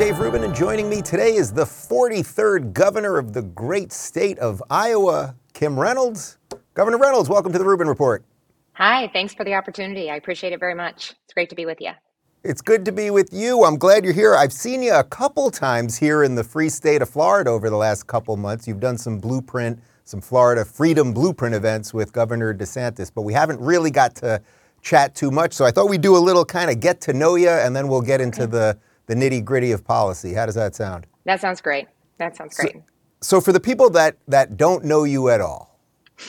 Dave Rubin, and joining me today is the 43rd governor of the great state of Iowa, Kim Reynolds. Governor Reynolds, welcome to the Rubin Report. Hi, thanks for the opportunity. I appreciate it very much. It's great to be with you. It's good to be with you. I'm glad you're here. I've seen you a couple times here in the free state of Florida over the last couple months. You've done some blueprint, some Florida Freedom Blueprint events with Governor DeSantis, but we haven't really got to chat too much. So I thought we'd do a little kind of get to know you, and then we'll get into the the nitty gritty of policy. How does that sound? That sounds great. That sounds great. So, so, for the people that, that don't know you at all,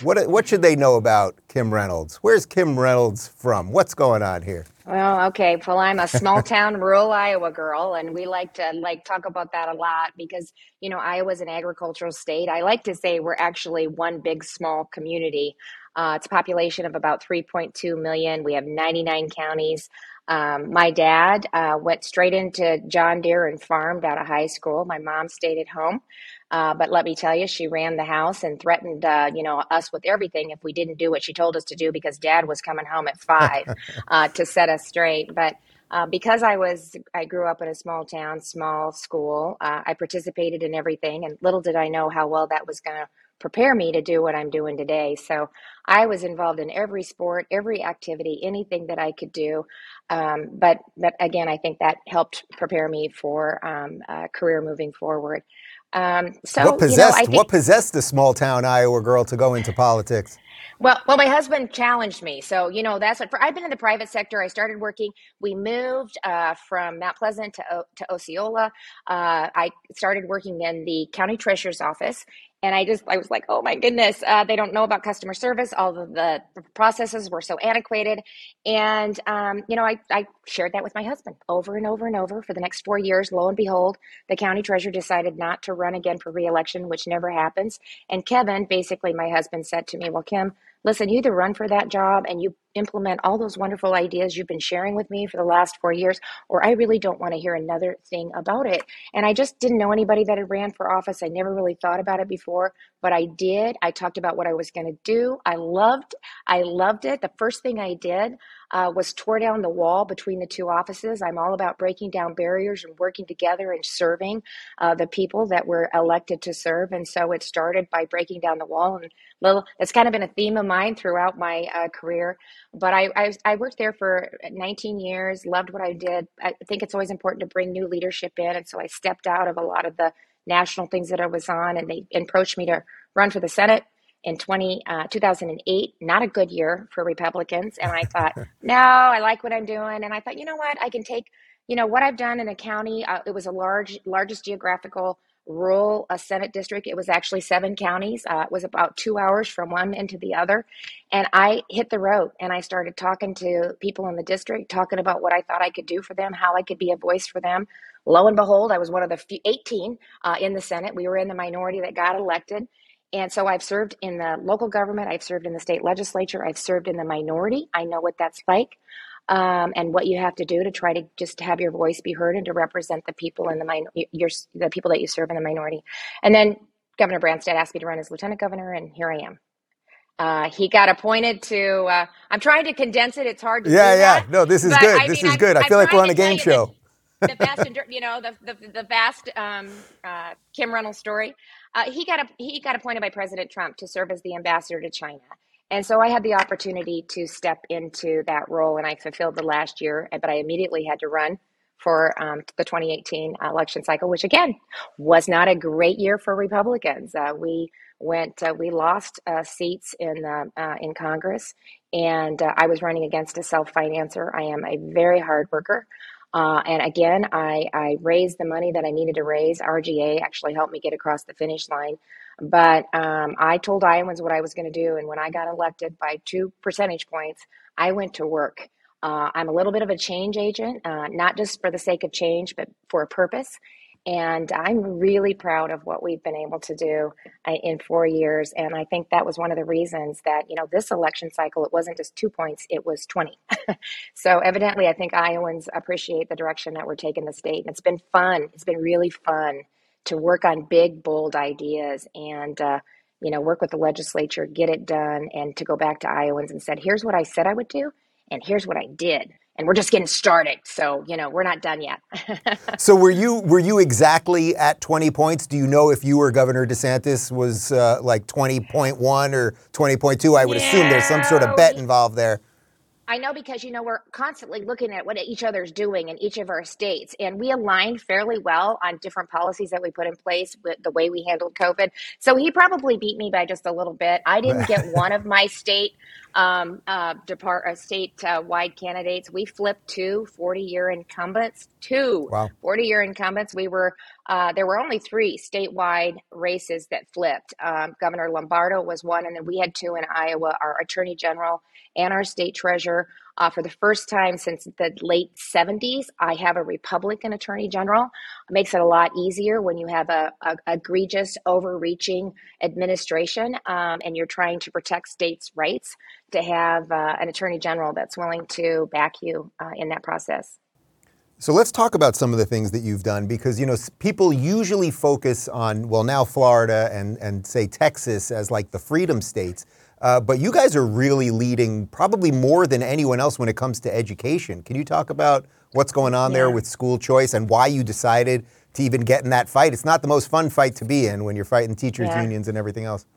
what, what should they know about Kim Reynolds? Where's Kim Reynolds from? What's going on here? Well, okay. Well, I'm a small town rural Iowa girl, and we like to like talk about that a lot because you know Iowa's an agricultural state. I like to say we're actually one big small community. Uh, it's a population of about 3.2 million. We have 99 counties. Um, my dad uh, went straight into John Deere and farmed out of high school. My mom stayed at home. Uh, but let me tell you, she ran the house and threatened, uh, you know, us with everything if we didn't do what she told us to do because Dad was coming home at five uh, to set us straight. But uh, because I was, I grew up in a small town, small school. Uh, I participated in everything, and little did I know how well that was going to prepare me to do what I'm doing today. So I was involved in every sport, every activity, anything that I could do. Um, but but again, I think that helped prepare me for um, a career moving forward. Um, so what possessed you know, think, what possessed the small town Iowa girl to go into politics? Well, well, my husband challenged me, so you know that's what. For, I've been in the private sector. I started working. We moved uh, from Mount Pleasant to to Osceola. Uh, I started working in the county treasurer's office, and I just I was like, oh my goodness, uh, they don't know about customer service. All of the processes were so antiquated, and um, you know I I shared that with my husband over and over and over for the next four years. Lo and behold, the county treasurer decided not to run again for reelection, which never happens. And Kevin, basically, my husband said to me, well, Kim listen, you either run for that job and you implement all those wonderful ideas you've been sharing with me for the last four years, or I really don't want to hear another thing about it. And I just didn't know anybody that had ran for office. I never really thought about it before, but I did. I talked about what I was going to do. I loved, I loved it. The first thing I did uh, was tore down the wall between the two offices. I'm all about breaking down barriers and working together and serving uh, the people that were elected to serve. And so it started by breaking down the wall. And little, it's kind of been a theme of mine throughout my uh, career. But I, I, I worked there for 19 years, loved what I did. I think it's always important to bring new leadership in. And so I stepped out of a lot of the national things that I was on, and they approached me to run for the Senate in 20, uh, 2008, not a good year for Republicans. And I thought, no, I like what I'm doing. And I thought, you know what, I can take, you know, what I've done in a county. Uh, it was a large, largest geographical rural uh, Senate district. It was actually seven counties. Uh, it was about two hours from one end to the other. And I hit the road and I started talking to people in the district, talking about what I thought I could do for them, how I could be a voice for them. Lo and behold, I was one of the few, 18 uh, in the Senate. We were in the minority that got elected. And so I've served in the local government, I've served in the state legislature, I've served in the minority. I know what that's like. Um, and what you have to do to try to just have your voice be heard and to represent the people in the min- your, the people that you serve in the minority. And then Governor Branstad asked me to run as lieutenant governor, and here I am. Uh, he got appointed to. Uh, I'm trying to condense it. It's hard to. Yeah, yeah. That, No, this is good. I this mean, is I'm, good. I I'm feel like we're on a game show. The, the vast, you know, the the, the vast um, uh, Kim Reynolds story. Uh, he got a, he got appointed by President Trump to serve as the ambassador to China, and so I had the opportunity to step into that role, and I fulfilled the last year. But I immediately had to run for um, the 2018 election cycle, which again was not a great year for Republicans. Uh, we went, uh, we lost uh, seats in uh, in Congress, and uh, I was running against a self financer. I am a very hard worker. Uh, and again, I, I raised the money that I needed to raise. RGA actually helped me get across the finish line. But um, I told Iowans what I was going to do. And when I got elected by two percentage points, I went to work. Uh, I'm a little bit of a change agent, uh, not just for the sake of change, but for a purpose. And I'm really proud of what we've been able to do uh, in four years. And I think that was one of the reasons that, you know, this election cycle, it wasn't just two points, it was 20. so evidently, I think Iowans appreciate the direction that we're taking the state. And it's been fun. It's been really fun to work on big, bold ideas and, uh, you know, work with the legislature, get it done, and to go back to Iowans and said, here's what I said I would do, and here's what I did and we're just getting started. So you know we're not done yet. so were you were you exactly at 20 points? Do you know if you were Governor DeSantis was uh, like 20.1 or 20.2? I would yeah, assume there's some sort of bet involved there. I know because you know we're constantly looking at what each other's doing in each of our states, and we aligned fairly well on different policies that we put in place with the way we handled COVID. So he probably beat me by just a little bit. I didn't get one of my state um, uh, depart uh, state uh, wide candidates. We flipped two 40 year incumbents, two wow. 40 year incumbents. We were uh, there were only three statewide races that flipped. Um, Governor Lombardo was one, and then we had two in Iowa. Our Attorney General and our state treasurer. Uh, for the first time since the late 70s, I have a Republican Attorney General. It makes it a lot easier when you have a, a egregious, overreaching administration um, and you're trying to protect states' rights to have uh, an Attorney General that's willing to back you uh, in that process. So let's talk about some of the things that you've done because you know people usually focus on well now Florida and and say Texas as like the freedom states. Uh, but you guys are really leading probably more than anyone else when it comes to education. Can you talk about what's going on yeah. there with school choice and why you decided to even get in that fight? It's not the most fun fight to be in when you're fighting teachers' yeah. unions and everything else.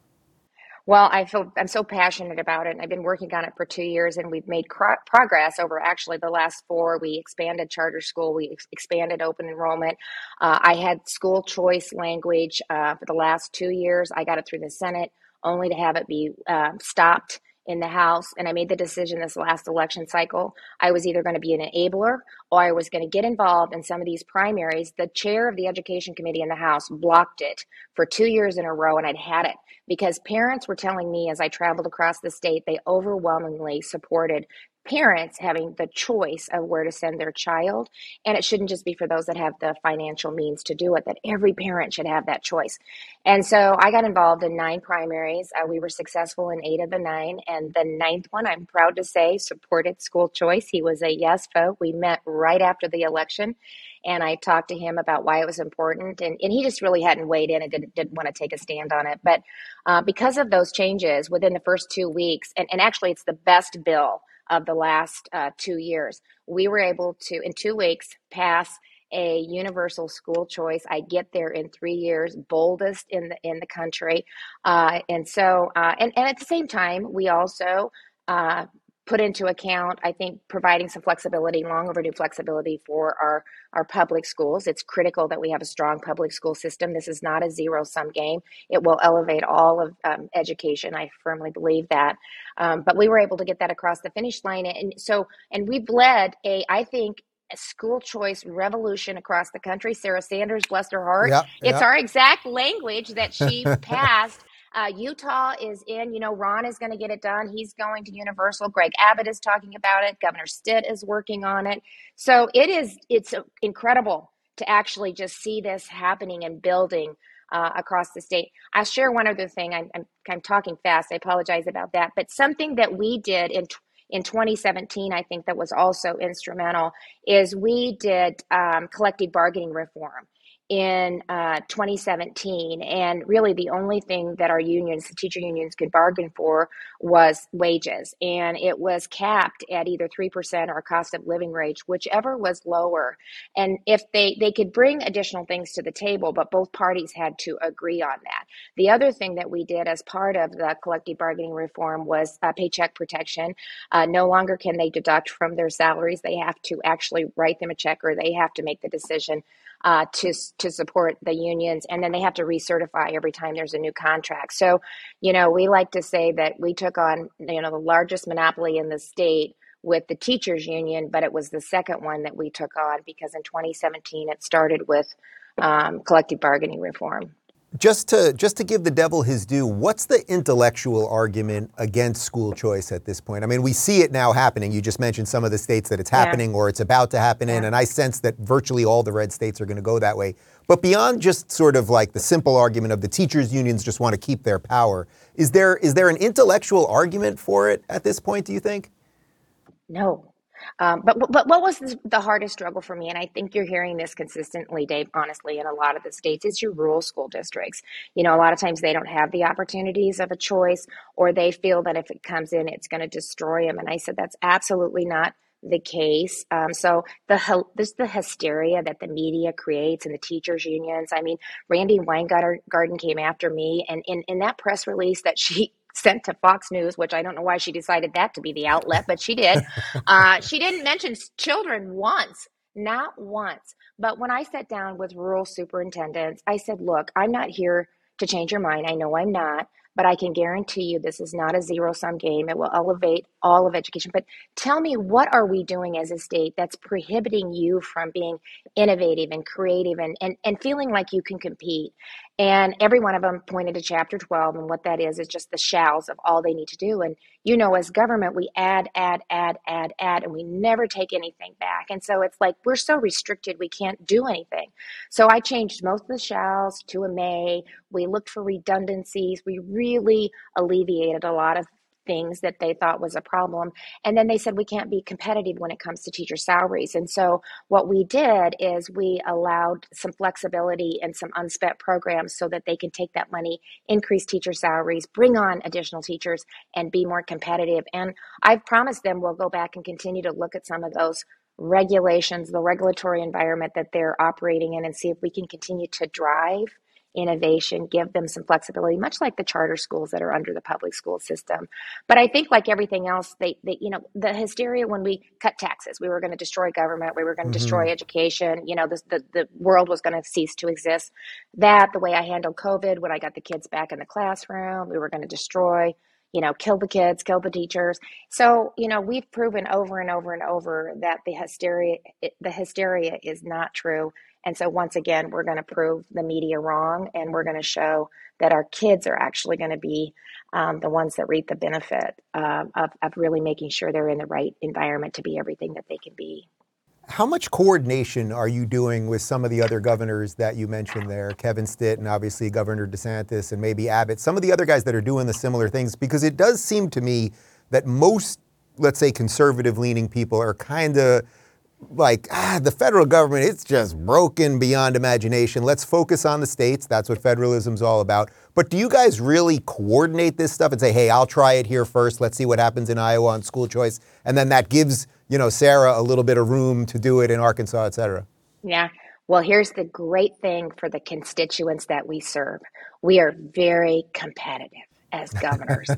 Well, I feel I'm so passionate about it, and I've been working on it for two years, and we've made progress over actually the last four. We expanded charter school, we ex- expanded open enrollment. Uh, I had school choice language uh, for the last two years. I got it through the Senate only to have it be uh, stopped in the House. And I made the decision this last election cycle. I was either going to be an enabler or I was going to get involved in some of these primaries. The chair of the Education Committee in the House blocked it for two years in a row, and I'd had it because parents were telling me as I traveled across the state, they overwhelmingly supported parents having the choice of where to send their child. And it shouldn't just be for those that have the financial means to do it, that every parent should have that choice. And so I got involved in nine primaries. Uh, we were successful in eight of the nine. And the ninth one, I'm proud to say, supported school choice. He was a yes vote. We met right after the election. And I talked to him about why it was important. And, and he just really hadn't weighed in and didn't, didn't want to take a stand on it. But uh, because of those changes within the first two weeks, and, and actually, it's the best bill of the last uh, two years. We were able to, in two weeks, pass a universal school choice. I get there in three years, boldest in the in the country, uh, and so uh, and and at the same time, we also uh, put into account, I think, providing some flexibility, long overdue flexibility for our, our public schools. It's critical that we have a strong public school system. This is not a zero sum game. It will elevate all of um, education. I firmly believe that. Um, but we were able to get that across the finish line. And so, and we've led a, I think, a school choice revolution across the country. Sarah Sanders, bless her heart. Yep, yep. It's our exact language that she passed uh, Utah is in, you know, Ron is going to get it done. He's going to Universal. Greg Abbott is talking about it. Governor Stitt is working on it. So it is, it's incredible to actually just see this happening and building uh, across the state. I'll share one other thing. I'm, I'm, I'm talking fast. I apologize about that. But something that we did in in 2017, I think that was also instrumental, is we did um, collective bargaining reform in uh, 2017. And really, the only thing that our unions, the teacher unions, could bargain for was wages. And it was capped at either 3% or cost of living rate, whichever was lower. And if they, they could bring additional things to the table, but both parties had to agree on that. The other thing that we did as part of the collective bargaining reform was uh, paycheck protection. Uh, no longer can they deduct from their salaries, they have to actually write them a check or they have to make the decision uh, to to support the unions, and then they have to recertify every time there's a new contract. So, you know, we like to say that we took on you know the largest monopoly in the state with the teachers union, but it was the second one that we took on because in 2017 it started with um, collective bargaining reform. Just to just to give the devil his due, what's the intellectual argument against school choice at this point? I mean, we see it now happening. You just mentioned some of the states that it's happening yeah. or it's about to happen yeah. in, and I sense that virtually all the red states are going to go that way. But beyond just sort of like the simple argument of the teachers unions just want to keep their power, is there is there an intellectual argument for it at this point? Do you think? No, um, but, but what was the hardest struggle for me? And I think you're hearing this consistently, Dave, honestly, in a lot of the states, is your rural school districts. You know, a lot of times they don't have the opportunities of a choice, or they feel that if it comes in, it's going to destroy them. And I said, that's absolutely not the case. Um, so the this the hysteria that the media creates and the teachers unions. I mean, Randi Weingarten came after me, and in in that press release that she sent to Fox News, which I don't know why she decided that to be the outlet, but she did. Uh, she didn't mention children once, not once. But when I sat down with rural superintendents, I said, look, I'm not here to change your mind. I know I'm not but I can guarantee you this is not a zero sum game. It will elevate all of education. But tell me, what are we doing as a state that's prohibiting you from being innovative and creative and, and, and feeling like you can compete? And every one of them pointed to chapter 12, and what that is is just the shalls of all they need to do. And you know, as government, we add, add, add, add, add, and we never take anything back. And so it's like we're so restricted, we can't do anything. So I changed most of the shalls to a may. We looked for redundancies. We really alleviated a lot of things that they thought was a problem. And then they said we can't be competitive when it comes to teacher salaries. And so what we did is we allowed some flexibility and some unspent programs so that they can take that money, increase teacher salaries, bring on additional teachers, and be more competitive. And I've promised them we'll go back and continue to look at some of those regulations, the regulatory environment that they're operating in, and see if we can continue to drive innovation, give them some flexibility, much like the charter schools that are under the public school system. But I think, like everything else, they, they you know, the hysteria when we cut taxes, we were going to destroy government, we were going to mm-hmm. destroy education, you know, the, the, the world was going to cease to exist. That, the way I handled COVID when I got the kids back in the classroom, we were going to destroy you know, kill the kids, kill the teachers. So, you know, we've proven over and over and over that the hysteria the hysteria is not true and so, once again, we're going to prove the media wrong and we're going to show that our kids are actually going to be um, the ones that reap the benefit uh, of, of really making sure they're in the right environment to be everything that they can be. How much coordination are you doing with some of the other governors that you mentioned there? Kevin Stitt and obviously Governor DeSantis and maybe Abbott, some of the other guys that are doing the similar things? Because it does seem to me that most, let's say, conservative leaning people are kind of like, ah, the federal government, it's just broken beyond imagination. Let's focus on the states. That's what federalism's all about. But do you guys really coordinate this stuff and say, hey, I'll try it here first. Let's see what happens in Iowa on school choice. And then that gives, you know, Sarah a little bit of room to do it in Arkansas, et cetera. Yeah. Well, here's the great thing for the constituents that we serve. We are very competitive as governors.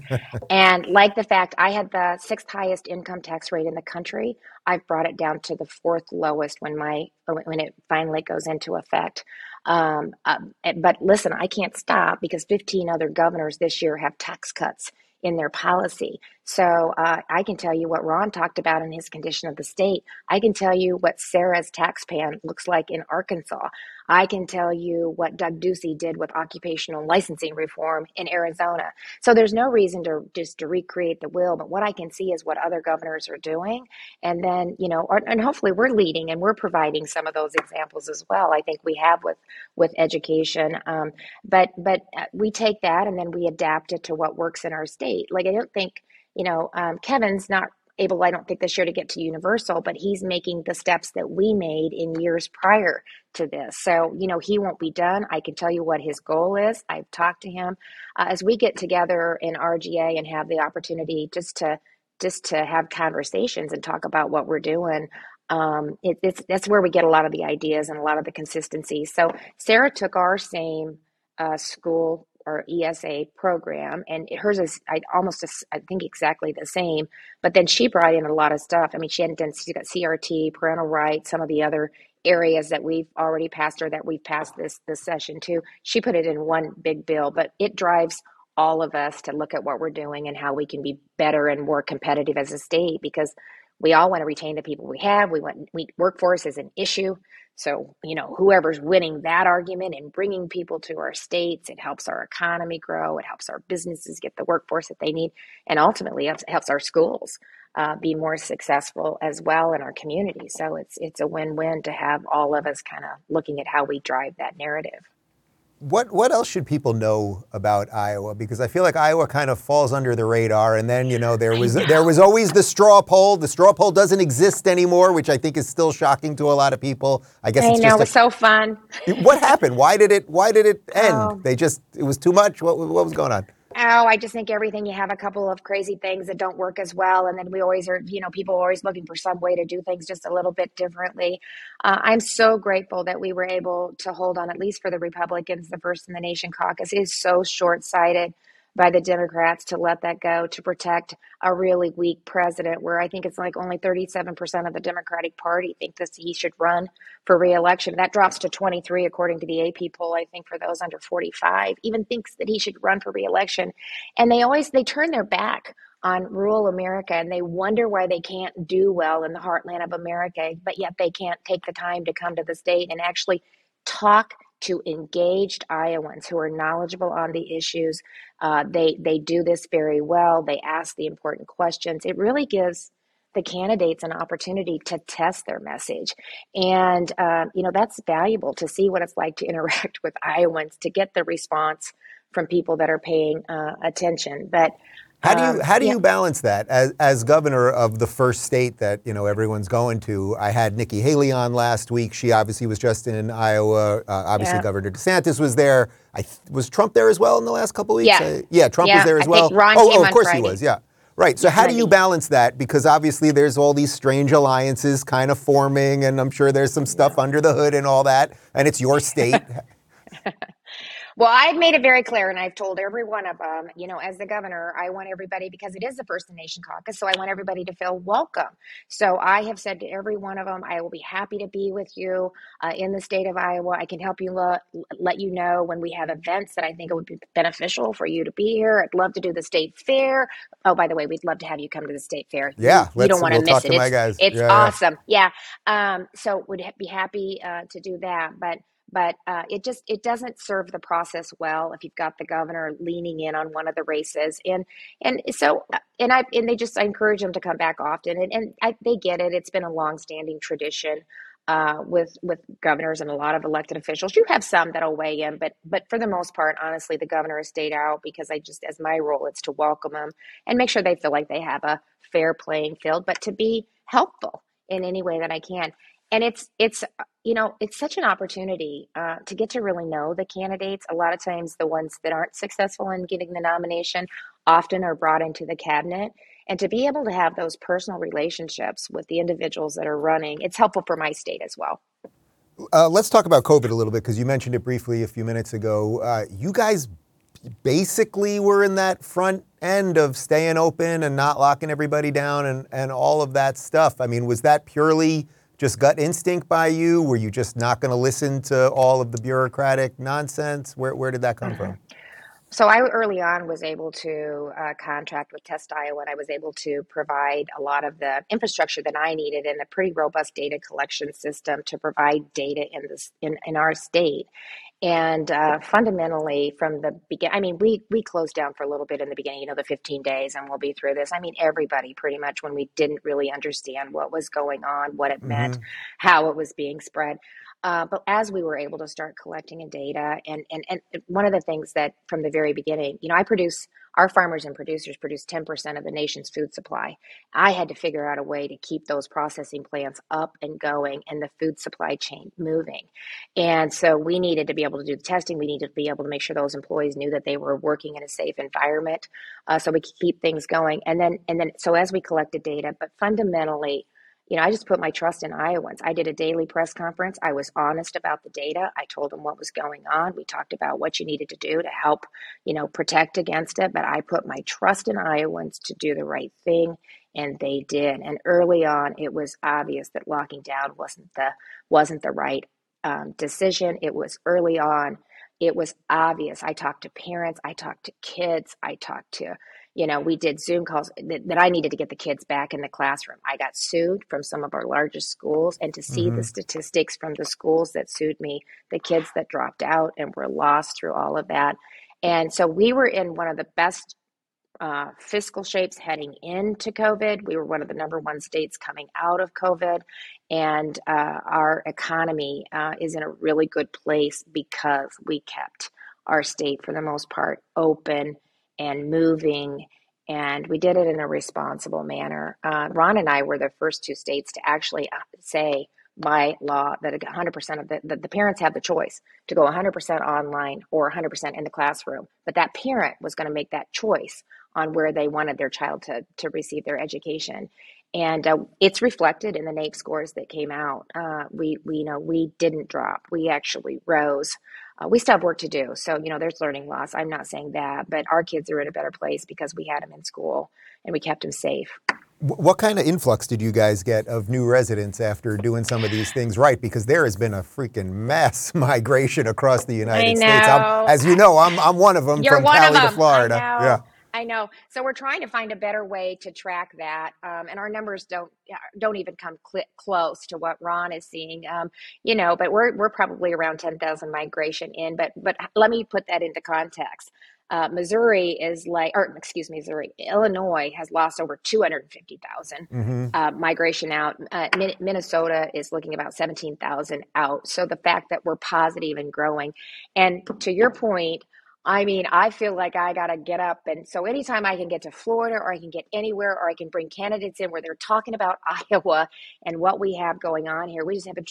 and like the fact I had the sixth highest income tax rate in the country, I've brought it down to the fourth lowest when my when it finally goes into effect. Um, uh, but listen, I can't stop because 15 other governors this year have tax cuts in their policy. So uh, I can tell you what Ron talked about in his condition of the state. I can tell you what Sarah's tax plan looks like in Arkansas. I can tell you what Doug Ducey did with occupational licensing reform in Arizona. So there's no reason to just to recreate the wheel, but what I can see is what other governors are doing, and then you know, or, and hopefully we're leading and we're providing some of those examples as well. I think we have with with education, um, but but uh, we take that and then we adapt it to what works in our state. Like I don't think you know, um, Kevin's not able, I don't think, this year to get to Universal, but he's making the steps that we made in years prior to this. So, you know, he won't be done. I can tell you what his goal is. I've talked to him. Uh, as we get together in RGA and have the opportunity just to just to have conversations and talk about what we're doing. Um, it, it's that's where we get a lot of the ideas and a lot of the consistency. So Sarah took our same uh, school or ESA program, and hers is I almost I think exactly the same. But then she brought in a lot of stuff. I mean, she hadn't done she got CRT, parental rights, some of the other areas that we've already passed or that we've passed this this session too. She put it in one big bill, but it drives all of us to look at what we're doing and how we can be better and more competitive as a state because we all want to retain the people we have. We want we, workforce is an issue. So, you know, whoever's winning that argument and bringing people to our states, it helps our economy grow. It helps our businesses get the workforce that they need. And ultimately, it helps our schools uh, be more successful as well in our community. So it's, it's a win win to have all of us kind of looking at how we drive that narrative. What what else should people know about Iowa? Because I feel like Iowa kind of falls under the radar. And then you know there was know. there was always the straw poll. The straw poll doesn't exist anymore, which I think is still shocking to a lot of people. I guess I it's know, just it was so fun. What happened? Why did it Why did it end? Oh. They just it was too much. What what was going on? Oh, I just think everything you have a couple of crazy things that don't work as well. And then we always are, you know, people are always looking for some way to do things just a little bit differently. Uh, I'm so grateful that we were able to hold on, at least for the Republicans, the First in the Nation caucus is so short sighted by the Democrats to let that go to protect a really weak president, where I think it's like only 37% of the Democratic Party think that he should run for reelection. That drops to 23, according to the AP poll, I think, for those under 45, even thinks that he should run for reelection. And they always, they turn their back on rural America and they wonder why they can't do well in the heartland of America, but yet they can't take the time to come to the state and actually talk to engaged Iowans who are knowledgeable on the issues. Uh, they they do this very well. They ask the important questions. It really gives the candidates an opportunity to test their message, and uh, you know that's valuable to see what it's like to interact with Iowans to get the response from people that are paying uh, attention. But how do you um, how do yeah. you balance that as as governor of the first state that you know everyone's going to? I had Nikki Haley on last week. She obviously was just in Iowa. Uh, obviously, yeah. Governor DeSantis was there. I th- was Trump there as well in the last couple weeks. Yeah, uh, yeah, Trump yeah, was there as I well. oh, oh, of course Friday. he was. Yeah. Right. So, how do you balance that? Because obviously, there's all these strange alliances kind of forming, and I'm sure there's some stuff under the hood and all that. And it's your state. Well, I've made it very clear, and I've told every one of them, you know, as the governor, I want everybody, because it is the First Nation Caucus, so I want everybody to feel welcome. So I have said to every one of them, I will be happy to be with you uh, in the state of Iowa. I can help you lo- let you know when we have events that I think it would be beneficial for you to be here. I'd love to do the state fair. Oh, by the way, we'd love to have you come to the state fair. Yeah, you, you don't want we'll to miss it. It's, it's yeah, awesome. Yeah. yeah. Um, so would be happy uh, to do that, but but uh, it just it doesn't serve the process well if you've got the governor leaning in on one of the races. And and so uh, and I and they just I encourage them to come back often. And, and I, they get it. It's been a long-standing tradition uh, with with governors and a lot of elected officials. You have some that'll weigh in but but for the most part honestly the governor has stayed out because I just as my role it's to welcome them and make sure they feel like they have a fair playing field but to be helpful in any way that I can and it's it's you know it's such an opportunity uh, to get to really know the candidates. A lot of times the ones that aren't successful in getting the nomination often are brought into the cabinet. And to be able to have those personal relationships with the individuals that are running it's helpful for my state as well. Uh, let's talk about covid a little bit because you mentioned it briefly a few minutes ago. Uh, you guys basically were in that front end of staying open and not locking everybody down and, and all of that stuff. I mean was that purely just gut instinct by you? Were you just not going to listen to all of the bureaucratic nonsense? Where, where did that come mm-hmm. from? So I early on was able to uh, contract with Test Iowa, and I was able to provide a lot of the infrastructure that I needed and a pretty robust data collection system to provide data in this in, in our state. And uh, fundamentally, from the beginning, I mean, we we closed down for a little bit in the beginning, you know, the 15 days, and we'll be through this. I mean, everybody pretty much when we didn't really understand what was going on, what it mm-hmm. meant, how it was being spread. Uh, but as we were able to start collecting data, and, and and one of the things that from the very beginning, you know, I produce our farmers and producers produce 10% of the nation's food supply. I had to figure out a way to keep those processing plants up and going and the food supply chain moving. And so we needed to be able to do the testing. We needed to be able to make sure those employees knew that they were working in a safe environment uh, so we could keep things going. And then, and then, so as we collected data, but fundamentally, you know, I just put my trust in Iowans. I did a daily press conference. I was honest about the data. I told them what was going on. We talked about what you needed to do to help, you know, protect against it. But I put my trust in Iowans to do the right thing, and they did. And early on, it was obvious that locking down wasn't the wasn't the right um, decision. It was early on. It was obvious. I talked to parents. I talked to kids. I talked to you know, we did Zoom calls that, that, I needed to get the kids back in the classroom. I got sued from some of our largest schools, and to see mm-hmm. the statistics from the schools that sued me, the kids that dropped out and were lost through all of that. And so we were in one of the best uh, fiscal shapes heading into COVID. We were one of the number one states coming out of COVID. And uh, our economy uh, is in a really good place because we kept our state, for the most part, open and moving. And we did it in a responsible manner. Uh, Ron and I were the first two states to actually uh, say, by law that 100% of the, the, the, parents have the choice to go 100% online or 100% in the classroom but that parent was going to make that choice on where they wanted their child to, to receive their education and uh, it's reflected in the NAEP scores that came out. Uh, we, we, you know, we didn't drop. We actually rose. Uh, we still have work to do. So, you know, there's learning loss. I'm not saying that, but our kids are in a better place because we had them in school and we kept them safe. What kind of influx did you guys get of new residents after doing some of these things right? Because there has been a freaking mass migration across the United States. I'm, as you know, I'm, I'm one of them You're from Cali to Florida. Yeah. I know. So we're trying to find a better way to track that, um, and our numbers don't don't even come cl- close to what Ron is seeing. Um, you know, but we're we're probably around ten thousand migration in. But but let me put that into context. Uh, Missouri is like, or excuse me, Missouri, Illinois has lost over 250,000 mm-hmm. uh, migration out. Uh, Minnesota is looking about 17,000 out. So the fact that we're positive and growing, and to your point, I mean, I feel like I got to get up. And so anytime I can get to Florida or I can get anywhere or I can bring candidates in where they're talking about Iowa and what we have going on here, we just have an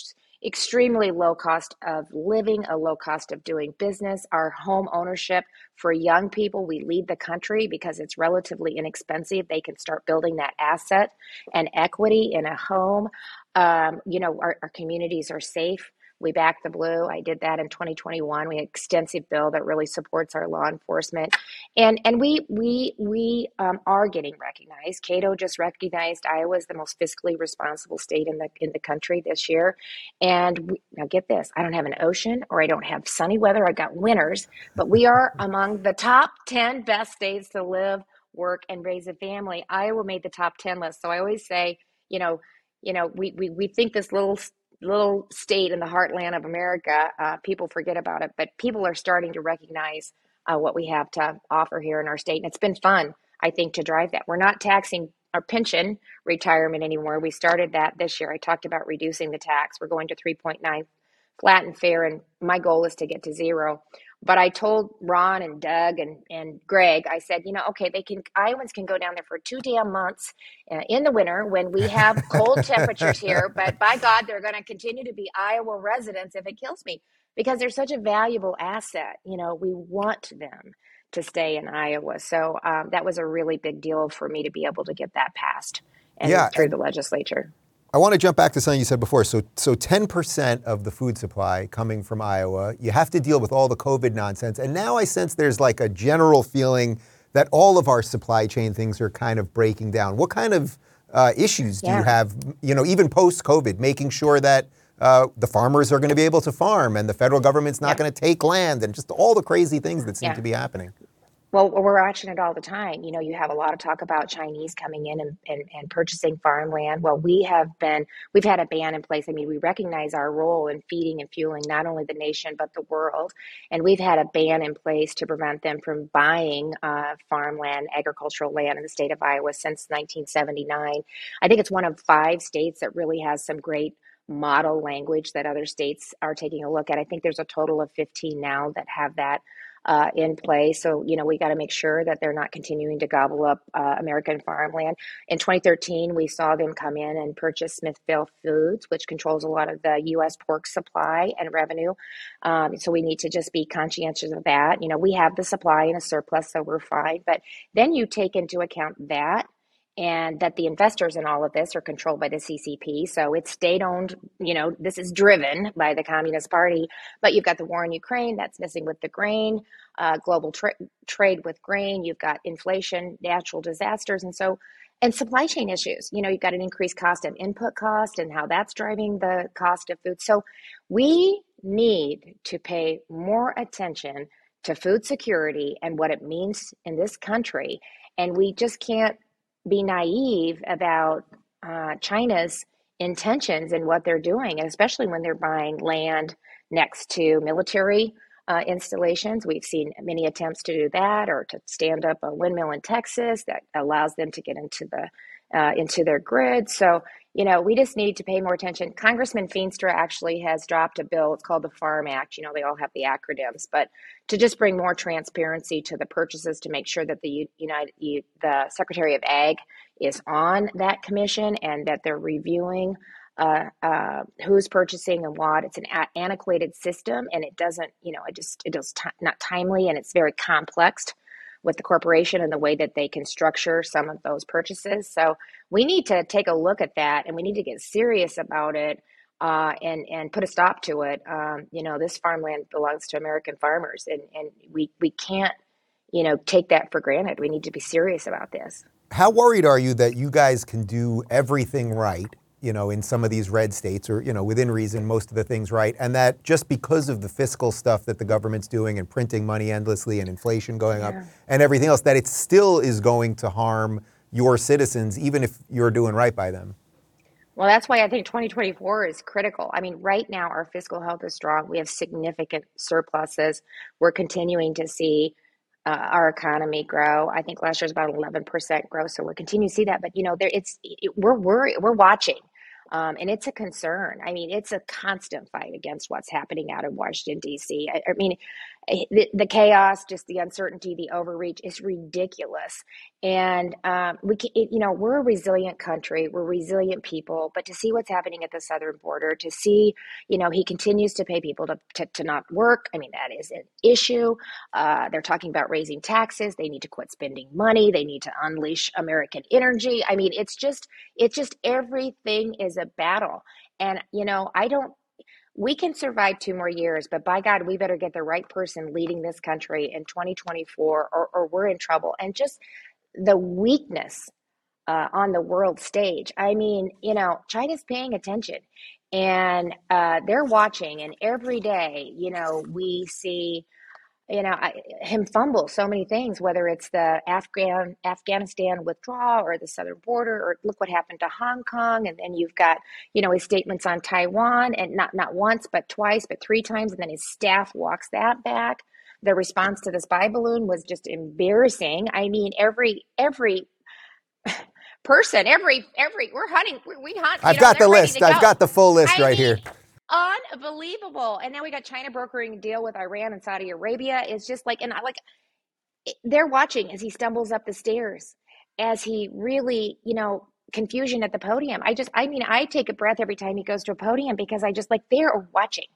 extremely low cost of living, a low cost of doing business. Our home ownership for young people, we lead the country because it's relatively inexpensive. They can start building that asset and equity in a home. Um, you know, our, our communities are safe we back the blue. I did that in 2021. We had extensive bill that really supports our law enforcement, and and we we we um, are getting recognized. Cato just recognized Iowa as the most fiscally responsible state in the in the country this year. And we, now get this: I don't have an ocean or I don't have sunny weather. I got winters, but we are among the top 10 best states to live, work, and raise a family. Iowa made the top 10 list. So I always say, you know, you know, we we we think this little little state in the heartland of America, uh, people forget about it, but people are starting to recognize uh, what we have to offer here in our state. And it's been fun, I think, to drive that. We're not taxing our pension retirement anymore. We started that this year. I talked about reducing the tax. We're going to 3.9 flat and fair, and my goal is to get to zero. But I told Ron and Doug and, and Greg, I said, you know, okay, they can Iowans can go down there for two damn months uh, in the winter when we have cold temperatures here. But by God, they're going to continue to be Iowa residents if it kills me because they're such a valuable asset. You know, we want them to stay in Iowa. So um, that was a really big deal for me to be able to get that passed and yeah, through the legislature. I want to jump back to something you said before. So, so 10% of the food supply coming from Iowa. You have to deal with all the COVID nonsense. And now I sense there's like a general feeling that all of our supply chain things are kind of breaking down. What kind of uh, issues do yeah. you have, you know, even post COVID, making sure that uh, the farmers are going to be able to farm and the federal government's not yeah. going to take land and just all the crazy things that seem yeah. to be happening? Well, we're watching it all the time. You know, you have a lot of talk about Chinese coming in and, and, and, purchasing farmland. Well, we have been, we've had a ban in place. I mean, we recognize our role in feeding and fueling not only the nation, but the world. And we've had a ban in place to prevent them from buying uh, farmland, agricultural land in the state of Iowa since 1979. I think it's one of five states that really has some great model language that other states are taking a look at. I think there's a total of 15 now that have that uh, in place. So, you know, we got to make sure that they're not continuing to gobble up uh, American farmland. In 2013, we saw them come in and purchase Smithfield Foods, which controls a lot of the U.S. pork supply and revenue. Um, so we need to just be conscientious of that. You know, we have the supply in a surplus, so we're fine. But then you take into account that and that the investors in all of this are controlled by the CCP. So it's state owned, you know, this is driven by the Communist Party. But you've got the war in Ukraine that's messing with the grain, uh, global tra- trade with grain, you've got inflation, natural disasters. And so, and supply chain issues. You know, you've got an increased cost of input cost and how that's driving the cost of food. So we need to pay more attention to food security and what it means in this country And we just can't be naive about uh, China's intentions and what they're doing, especially when they're buying land next to military uh, installations. We've seen many attempts to do that, or to stand up a windmill in Texas that allows them to get into the uh, into their grid. So you know, we just need to pay more attention. Congressman Feenstra actually has dropped a bill. It's called the Farm Act. You know, they all have the acronyms, but to just bring more transparency to the purchases to make sure that the United, the Secretary of Ag is on that commission and that they're reviewing uh, uh, who's purchasing and what. It's an antiquated system, and it doesn't, you know, it just it does t- not timely, and it's very complex with the corporation and the way that they can structure some of those purchases. So we need to take a look at that, and we need to get serious about it. Uh, and and put a stop to it. Um, you know, this farmland belongs to American farmers, and and we we can't, you know, take that for granted. We need to be serious about this. How worried are you that you guys can do everything right you know, in some of these red states, or you know, within reason, most of the things right, and that just because of the fiscal stuff that the government's doing and printing money endlessly and inflation going yeah. up and everything else, that it still is going to harm your citizens, even if you're doing right by them. Well, that's why I think 2024 is critical. I mean, right now our fiscal health is strong. We have significant surpluses. We're continuing to see uh, our economy grow. I think last year was about 11% growth, so we're continuing to see that. But you know, there it's it, we're worried, we're watching. Um, and it's a concern. I mean, it's a constant fight against what's happening out of Washington, D.C. I, I mean, the, the, chaos, just the uncertainty, the overreach is ridiculous. And um, we, can, it, you know, we're a resilient country. We're resilient people. But to see what's happening at the southern border, to see, you know, he continues to pay people to, to, to not work. I mean, that is an issue. Uh, they're talking about raising taxes. They need to quit spending money. They need to unleash American energy. I mean, it's just, it's just everything is a battle. And you know, I don't we can survive two more years, but by God, we better get the right person leading this country in 2024 or, or we're in trouble. And just the weakness uh, on the world stage. I mean, you know, China's paying attention and uh, they're watching, and every day, you know, we see you know I, him fumble so many things whether it's the afghan afghanistan withdrawal or the southern border or look what happened to hong kong. And then you've got you know his statements on taiwan and not not once but twice but three times. And then his staff walks that back. The response to the spy balloon was just embarrassing. I mean every every person every every we're hunting we, we hunt i've know, got the list. i've got the full list I right mean, here Unbelievable. And now we got China brokering a deal with Iran and Saudi Arabia. It's just like, and I like, they're watching as he stumbles up the stairs, as he really, you know, confusion at the podium. I just, I mean, I take a breath every time he goes to a podium because I just like, they're watching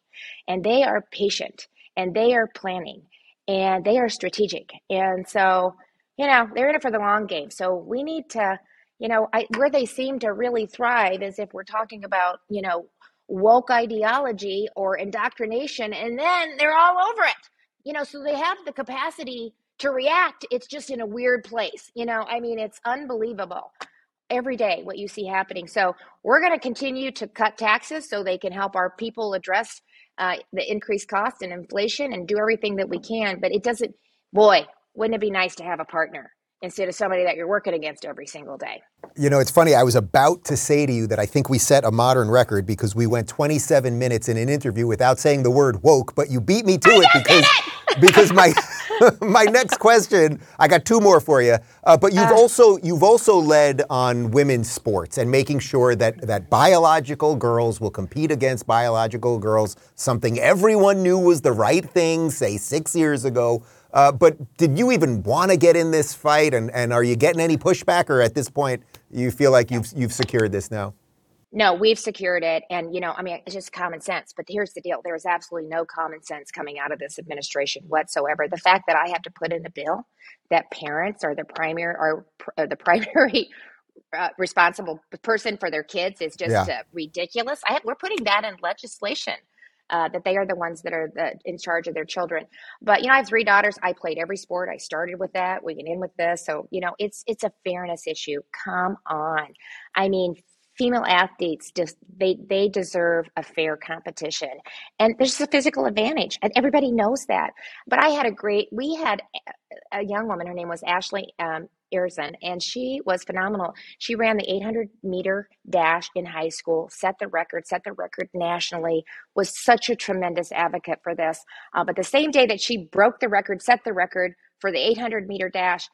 and they are patient and they are planning and they are strategic. And so, you know, they're in it for the long game. So we need to, you know, I, where they seem to really thrive is if we're talking about, you know, woke ideology or indoctrination, and then they're all over it. You know, so they have the capacity to react. It's just in a weird place. You know, I mean, it's unbelievable every day what you see happening. So we're going to continue to cut taxes so they can help our people address uh, the increased cost and inflation and do everything that we can. But it doesn't, boy, wouldn't it be nice to have a partner? Instead of somebody that you're working against every single day. You know, it's funny. I was about to say to you that I think we set a modern record because we went 27 minutes in an interview without saying the word woke, but you beat me to I it because it! because my my next question, I got two more for you. Uh, but you've uh, also you've also led on women's sports and making sure that that biological girls will compete against biological girls, something everyone knew was the right thing, say six years ago. Uh, but did you even want to get in this fight? And, and are you getting any pushback, or at this point, you feel like you've you've secured this now? No, we've secured it, and you know, I mean, it's just common sense. But here's the deal: there is absolutely no common sense coming out of this administration whatsoever. The fact that I have to put in a bill that parents are the primary are uh, the primary uh, responsible person for their kids is just yeah. uh, ridiculous. Have, we're putting that in legislation uh, that they are the ones that are the, in charge of their children. But you know, I have three daughters. I played every sport. I started with that. We get in with this, so you know, it's it's a fairness issue. Come on, I mean, female athletes just they they deserve a fair competition and there's a physical advantage and everybody knows that but i had a great we had a young woman her name was ashley um, Erzin, and she was phenomenal. She ran the 800 meter dash in high school, set the record, set the record nationally, was such a tremendous advocate for this. Uh, but the same day that she broke the record, set the record for the 800 meter dash,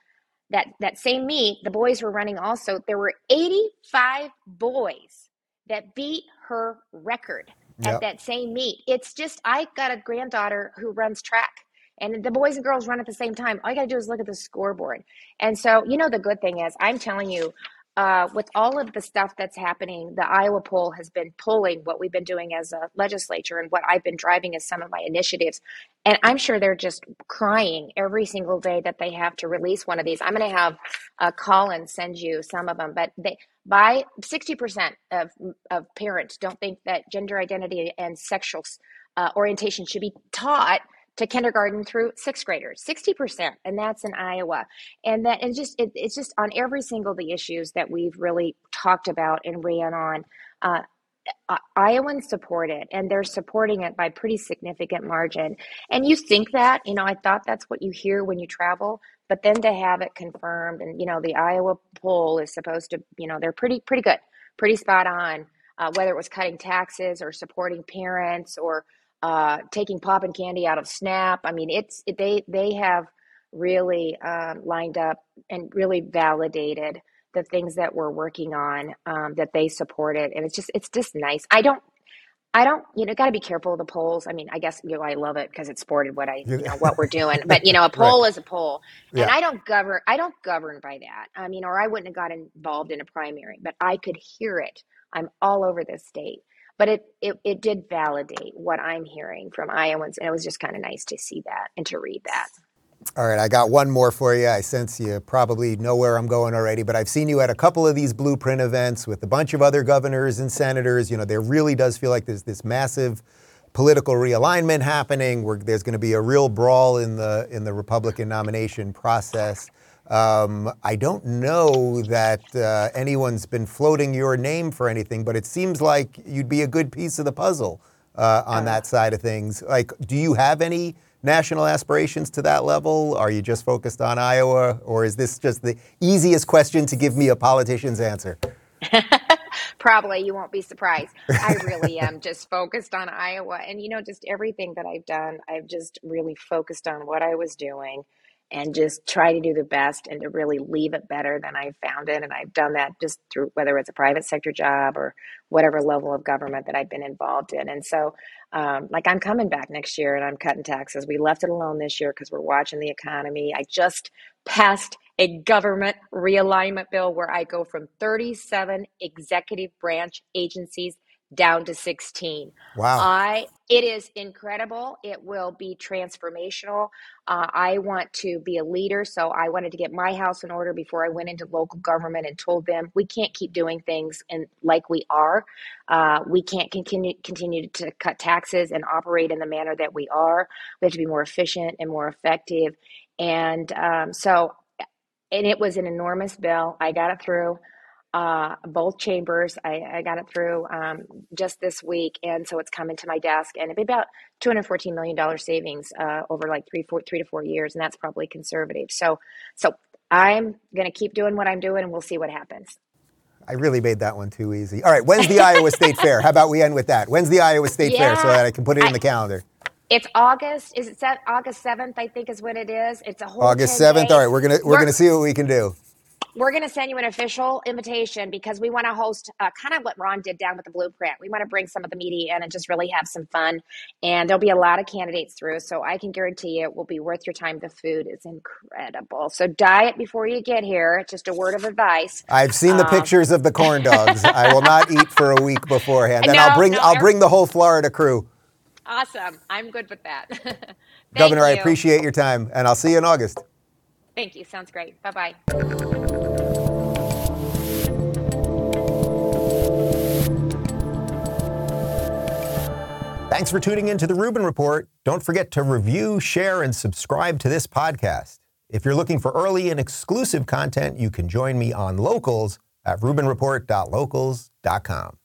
that, that same meet, the boys were running also. There were 85 boys that beat her record yep. at that same meet. It's just, I got a granddaughter who runs track and the boys and girls run at the same time. All you got to do is look at the scoreboard. And so, you know, the good thing is, I'm telling you, uh, with all of the stuff that's happening, the Iowa poll has been pulling what we've been doing as a legislature and what I've been driving as some of my initiatives. And I'm sure they're just crying every single day that they have to release one of these. I'm going to have uh, Colin send you some of them, but they by 60% of, of parents don't think that gender identity and sexual uh, orientation should be taught to kindergarten through sixth graders 60% and that's in iowa and that and just it, it's just on every single of the issues that we've really talked about and ran on uh, Iowans support it and they're supporting it by pretty significant margin. And you think that, you know, I thought that's what you hear when you travel, but then to have it confirmed and, you know, the Iowa poll is supposed to, you know, they're pretty, pretty good, pretty spot on, uh, whether it was cutting taxes or supporting parents or uh, taking pop and candy out of SNAP. I mean, it's it, they they have really um, lined up and really validated the things that we're working on um, that they supported, and it's just it's just nice. I don't. I don't, you know, got to be careful of the polls. I mean, I guess you know I love it because it supported what I, you know, what we're doing. But you know, a poll right. is a poll, and yeah. I don't govern. I don't govern by that. I mean, or I wouldn't have got involved in a primary, but I could hear it. I'm all over this state, but it, it it did validate what I'm hearing from Iowans, and it was just kind of nice to see that and to read that. All right, I got one more for you. I sense you probably know where I'm going already, but I've seen you at a couple of these blueprint events with a bunch of other governors and senators. You know, there really does feel like there's this massive political realignment happening. Where there's going to be a real brawl in the in the Republican nomination process. Um, I don't know that uh, anyone's been floating your name for anything, but it seems like you'd be a good piece of the puzzle uh, on that side of things. Like, do you have any national aspirations to that level? Are you just focused on Iowa, or is this just the easiest question to give me a politician's answer? Probably you won't be surprised. I really am just focused on Iowa. And, you know, just everything that I've done, I've just really focused on what I was doing and just try to do the best and to really leave it better than I found it. And I've done that just through whether it's a private sector job or whatever level of government that I've been involved in. And so, um, like, I'm coming back next year and I'm cutting taxes. We left it alone this year because we're watching the economy. I just passed a government realignment bill where I go from 37 executive branch agencies down to 16. Wow. I it is incredible. It will be transformational. Uh, I want to be a leader, so I wanted to get my house in order before I went into local government and told them we can't keep doing things and like we are. Uh, we can't continue continue to cut taxes and operate in the manner that we are. We have to be more efficient and more effective. And um, so, and it was an enormous bill. I got it through uh, both chambers. I, I got it through um, just this week, and so it's coming to my desk, and it'd be about two hundred fourteen million dollars savings uh, over like three, four, three to four years, and that's probably conservative. So, so I'm going to keep doing what I'm doing, and we'll see what happens. I really made that one too easy. All right, when's the Iowa State Fair? How about we end with that? When's the Iowa State yeah, Fair so that I can put it in the calendar? It's August. Is it set August seventh? I think is when it is. It's a whole August seventh. All right, we're gonna we're, we're gonna see what we can do we're going to send you an official invitation because we want to host uh, kind of what Ron did down with the blueprint. We want to bring some of the media in and just really have some fun. And there'll be a lot of candidates through. So I can guarantee you it will be worth your time. The food is incredible. So diet before you get here. Just a word of advice. I've seen the um, pictures of the corn dogs. I will not eat for a week beforehand. Then no, I'll bring no, I'll bring the whole Florida crew. Awesome. I'm good with that. Governor, you. I appreciate your time and I'll see you in August. Thank you. Sounds great. Bye bye. Thanks for tuning in to the Rubin Report. Don't forget to review, share, and subscribe to this podcast. If you're looking for early and exclusive content, you can join me on Locals at rubinreport.locals.com.